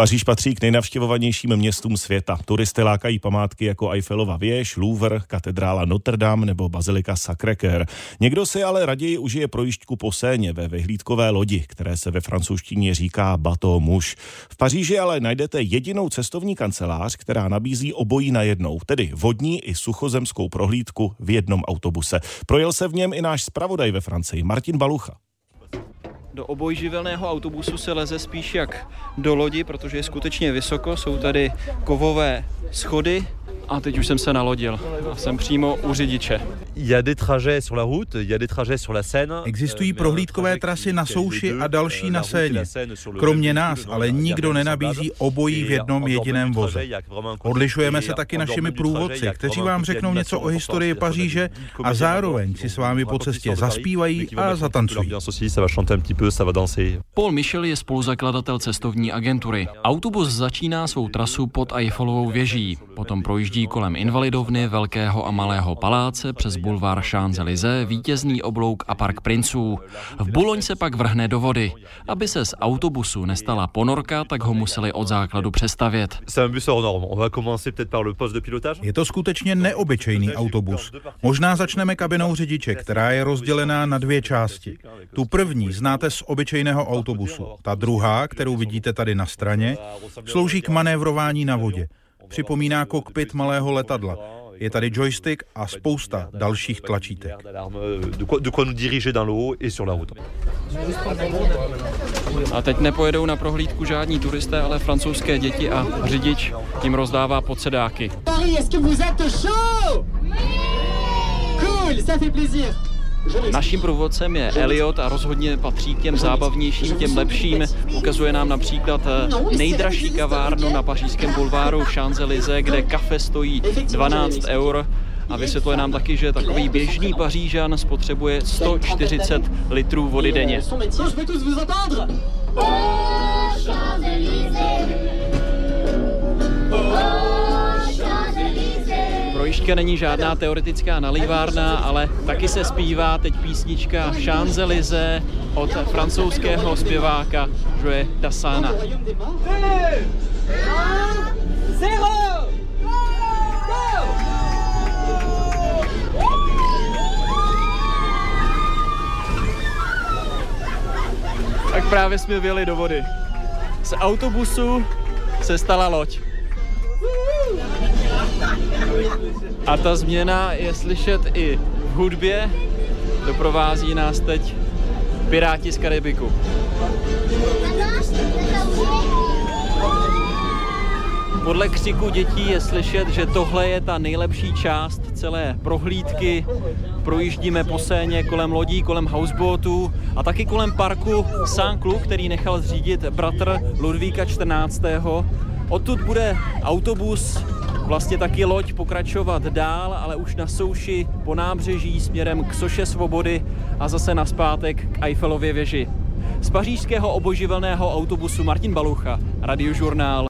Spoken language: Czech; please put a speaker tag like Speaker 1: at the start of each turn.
Speaker 1: Paříž patří k nejnavštěvovanějším městům světa. Turisty lákají památky jako Eiffelova věž, Louvre, katedrála Notre Dame nebo bazilika Sacré-Cœur. Někdo si ale raději užije projížďku po Séně ve vyhlídkové lodi, které se ve francouzštině říká Bateau Mouche. V Paříži ale najdete jedinou cestovní kancelář, která nabízí obojí na jednou, tedy vodní i suchozemskou prohlídku v jednom autobuse. Projel se v něm i náš zpravodaj ve Francii, Martin Balucha.
Speaker 2: Do obojživelného autobusu se leze spíš jak do lodi, protože je skutečně vysoko. Jsou tady kovové schody a teď už jsem se nalodil a jsem přímo u řidiče.
Speaker 3: Existují prohlídkové trasy na souši a další na Séně. Kromě nás ale nikdo nenabízí obojí v jednom jediném voze. Odlišujeme se taky našimi průvodci, kteří vám řeknou něco o historii Paříže a zároveň si s vámi po cestě zaspívají a zatancují.
Speaker 2: Paul Michel je spoluzakladatel cestovní agentury. Autobus začíná svou trasu pod Eiffelovou věží, potom projíždí kolem Invalidovny, Velkého a Malého paláce přes bulvár Champs-Élysées, vítězný oblouk a park princů. V Buloň se pak vrhne do vody. Aby se z autobusu nestala ponorka, tak ho museli od základu přestavět.
Speaker 3: Je to skutečně neobyčejný autobus. Možná začneme kabinou řidiče, která je rozdělená na dvě části. Tu první znáte z obyčejného autobusu. Ta druhá, kterou vidíte tady na straně, slouží k manévrování na vodě. Připomíná kokpit malého letadla. Je tady joystick a spousta dalších tlačítek.
Speaker 2: A teď nepojedou na prohlídku žádní turisté, ale francouzské děti a řidič jim rozdává podsedáky. Cool, ça fait plaisir. Naším průvodcem je Elliot a rozhodně patří k těm zábavnějším, těm lepším. Ukazuje nám například eh, nejdražší kavárnu na pařížském bulváru Champs-Élysées, kde kafe stojí 12 eur. A vysvětluje nám taky, že takový běžný pařížan spotřebuje 140 litrů vody denně. Projížďka není žádná teoretická nalívárna, ale taky se zpívá teď písnička Champs-Élysées od francouzského zpěváka Joe Dassana. Tak právě jsme vyjeli do vody. Z autobusu se stala loď. A ta změna je slyšet i v hudbě. Doprovází nás teď Piráti z Karibiku. Podle křiku dětí je slyšet, že tohle je ta nejlepší část celé prohlídky. Projíždíme po séně kolem lodí, kolem houseboatů a taky kolem parku Saint-Cloud, který nechal zřídit bratr Ludvíka 14. Odtud bude autobus vlastně taky loď pokračovat dál, ale už na souši po nábřeží směrem k Soše Svobody a zase naspátek k Eiffelově věži. Z pařížského oboživelného autobusu Martin Balucha, Radiožurnál.